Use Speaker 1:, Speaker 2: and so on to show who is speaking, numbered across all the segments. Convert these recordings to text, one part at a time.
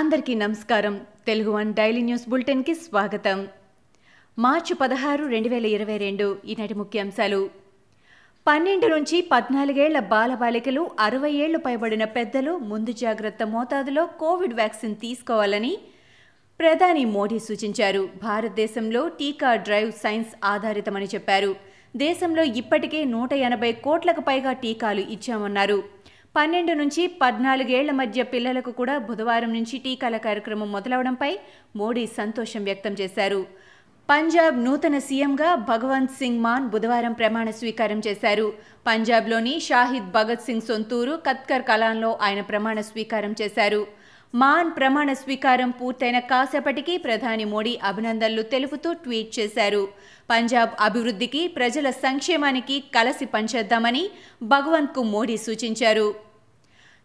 Speaker 1: అందరికీ నమస్కారం. Telugu one daily news బులెటిన్కి స్వాగతం. మార్చి పదహారు రెండు వేల ఇరవై రెండు ఈనాటి ముఖ్యాంశాలు. పన్నెండు నుంచి పద్నాలుగేళ్ళ బాలబాలికలు అరవై ఏళ్ళు పైబడిన పెద్దలు ముందు జాగ్రత్త మోతాదులో కోవిడ్ వ్యాక్సిన్ తీసుకోవాలని ప్రధాని మోడీ సూచించారు. భారతదేశంలో టీకా డ్రైవ్ సైన్స్ ఆధారితమని చెప్పారు. దేశంలో ఇప్పటికే నూట ఎనభై కోట్లకు పైగా టీకాలు ఇచ్చామన్నారు. పన్నెండు నుంచి పద్నాలుగేళ్ళ మధ్య పిల్లలకు కూడా బుధవారం నుంచి టీకాల కార్యక్రమం మొదలవడంపై మోడీ సంతోషం వ్యక్తం చేశారు. పంజాబ్ నూతన సీఎంగా భగవంత్ సింగ్ మాన్ బుధవారం ప్రమాణ స్వీకారం చేశారు. పంజాబ్లోని షాహిద్ భగత్ సింగ్ సొంతూరు కత్కర్ కలాన్లో ఆయన ప్రమాణ స్వీకారం చేశారు. మాన్ ప్రమాణ స్వీకారం పూర్తయిన కాసేపటికి ప్రధాని మోడీ అభినందనలు తెలుపుతూ ట్వీట్ చేశారు. పంజాబ్ అభివృద్ధికి ప్రజల సంక్షేమానికి కలసి పనిచేద్దామని భగవంత్కు మోడీ సూచించారు.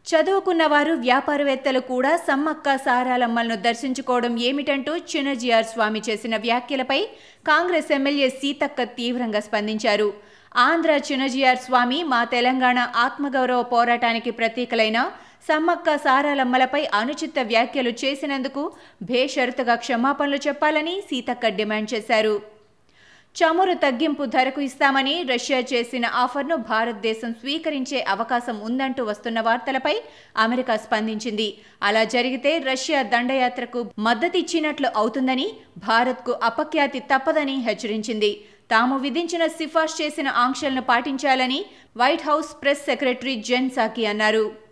Speaker 1: చదువుకున్నవారు వ్యాపారవేత్తలు కూడా సమ్మక్క సారాలమ్మలను దర్శించుకోవడం ఏమిటంటూ చిన్నజీఆర్ స్వామి చేసిన వ్యాఖ్యలపై కాంగ్రెస్ ఎమ్మెల్యే సీతక్క తీవ్రంగా స్పందించారు. ఆంధ్ర చిన్నజీఆర్ స్వామి మా తెలంగాణ ఆత్మగౌరవ పోరాటానికి ప్రతీకలైన సమ్మక్క సారాలమ్మలపై అనుచిత వ్యాఖ్యలు చేసినందుకు బేషరతుగా క్షమాపణలు చెప్పాలని సీతక్క డిమాండ్ చేశారు. చమురు తగ్గింపు ధరకు ఇస్తామని రష్యా చేసిన ఆఫర్ను భారతదేశం స్వీకరించే అవకాశం ఉందంటూ వస్తున్న వార్తలపై అమెరికా స్పందించింది. అలా జరిగితే రష్యా దండయాత్రకు మద్దతిచ్చినట్లు అవుతుందని భారత్కు అపఖ్యాతి తప్పదని హెచ్చరించింది. తాము విధించిన సిఫార్సు చేసిన ఆంక్షలను పాటించాలని White House press secretary Jen Psaki అన్నారు.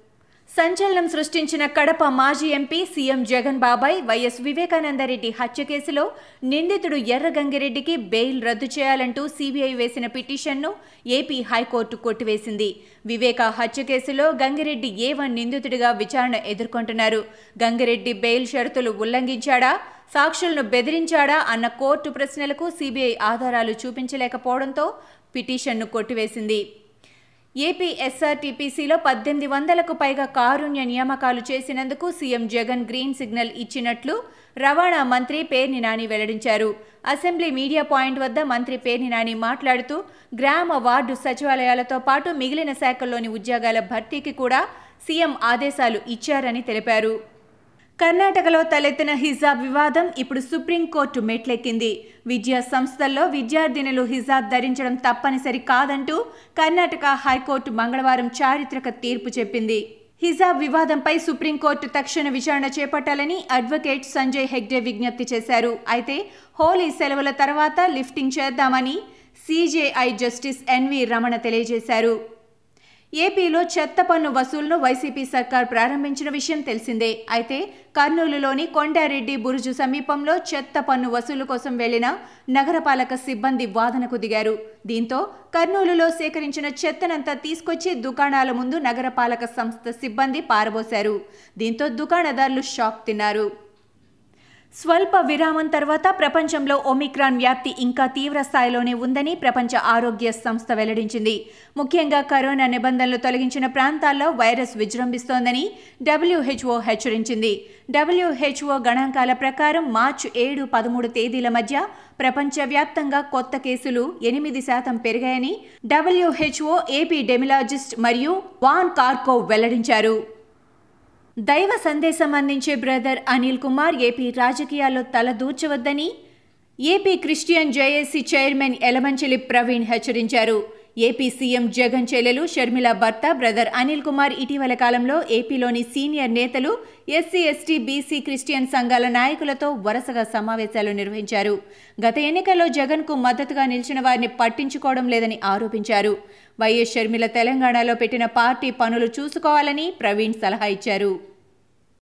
Speaker 1: సంచలనం సృష్టించిన కడప మాజీ ఎంపీ సీఎం జగన్ బాబాయ్ వైఎస్ వివేకానందరెడ్డి హత్య కేసులో నిందితుడు ఎర్ర గంగిరెడ్డికి బెయిల్ రద్దు చేయాలంటూ సీబీఐ వేసిన పిటిషన్ను ఏపీ హైకోర్టు కొట్టివేసింది. వివేక హత్య కేసులో గంగిరెడ్డి ఏ వన్ నిందితుడిగా విచారణ ఎదుర్కొంటున్నారు. గంగిరెడ్డి బెయిల్ షరతులు ఉల్లంఘించాడా? సాక్షులను బెదిరించాడా? అన్న కోర్టు ప్రశ్నలకు సీబీఐ ఆధారాలు చూపించలేకపోవడంతో పిటిషన్ను కొట్టివేసింది. ఏపీ ఎస్ఆర్టీపీసీలో పద్దెనిమిది వందలకు పైగా కారుణ్య నియామకాలు చేసినందుకు సీఎం జగన్ గ్రీన్ సిగ్నల్ ఇచ్చినట్లు రవాణా మంత్రి పేర్ని నాని వెల్లడించారు. అసెంబ్లీ మీడియా పాయింట్ వద్ద మంత్రి పేర్ని నాని మాట్లాడుతూ గ్రామ వార్డు సచివాలయాలతో పాటు మిగిలిన శాఖల్లోని ఉద్యోగాల భర్తీకి కూడా సీఎం ఆదేశాలు ఇచ్చారని తెలిపారు. కర్ణాటకలో తలెత్తిన హిజాబ్ వివాదం ఇప్పుడు సుప్రీంకోర్టు మెట్లెక్కింది. విద్యా సంస్థల్లో విద్యార్థినులు హిజాబ్ ధరించడం తప్పనిసరి కాదంటూ కర్ణాటక హైకోర్టు మంగళవారం చారిత్రక తీర్పు చెప్పింది. హిజాబ్ వివాదంపై సుప్రీంకోర్టు తక్షణ విచారణ చేపట్టాలని అడ్వకేట్ సంజయ్ హెగ్డే విజ్ఞప్తి చేశారు. అయితే హోలీ సెలవుల తర్వాత లిఫ్టింగ్ చేద్దామని సీజేఐ జస్టిస్ ఎన్వి రమణ తెలియజేశారు. ఏపీలో చెత్త పన్ను వసూలును వైసీపీ సర్కార్ ప్రారంభించిన విషయం తెలిసిందే. అయితే కర్నూలులోని కొండారెడ్డి బురుజు సమీపంలో చెత్త పన్ను వసూలు కోసం వెళ్ళిన నగరపాలక సిబ్బంది వాదనకు దిగారు. దీంతో కర్నూలులో సేకరించిన చెత్తనంతా తీసుకొచ్చి దుకాణాల ముందు నగరపాలక సంస్థ సిబ్బంది పారబోశారు. దీంతో దుకాణదారులు షాక్ తిన్నారు. స్వల్ప విరామం తర్వాత ప్రపంచంలో ఒమిక్రాన్ వ్యాప్తి ఇంకా తీవ్ర స్థాయిలోనే ఉందని ప్రపంచ ఆరోగ్య సంస్థ వెల్లడించింది. ముఖ్యంగా కరోనా నిబంధనలు తొలగించిన ప్రాంతాల్లో వైరస్ విజృంభిస్తోందని డబ్ల్యూహెచ్ఓ హెచ్చరించింది. డబ్ల్యూహెచ్ఓ గణాంకాల ప్రకారం మార్చి ఏడు పదమూడు తేదీల మధ్య ప్రపంచవ్యాప్తంగా కొత్త కేసులు ఎనిమిది శాతం పెరిగాయని డబ్ల్యూహెచ్ఓ ఏపీ డెమిలాజిస్ట్ మరియు వాన్ కార్కో వెల్లడించారు. దైవ సందేశం అందించే బ్రదర్ అనిల్ కుమార్ ఏపీ రాజకీయాల్లో తలదూర్చవద్దని AP Christian JAC chairman Elamanchili Praveen హెచ్చరించారు. ఏపీ సీఎం జగన్ చెల్లెలు షర్మిల భర్త బ్రదర్ అనిల్ కుమార్ ఇటీవల కాలంలో ఏపీలోని సీనియర్ నేతలు ఎస్సీ ఎస్టీ బీసీ క్రిస్టియన్ సంఘాల నాయకులతో వరుసగా సమావేశాలు నిర్వహించారు. గత ఎన్నికల్లో జగన్కు మద్దతుగా నిలిచిన వారిని పట్టించుకోవడం లేదని ఆరోపించారు. వైఎస్ షర్మిల తెలంగాణలో పెట్టిన పార్టీ పనులు చూసుకోవాలని ప్రవీణ్ సలహా ఇచ్చారు.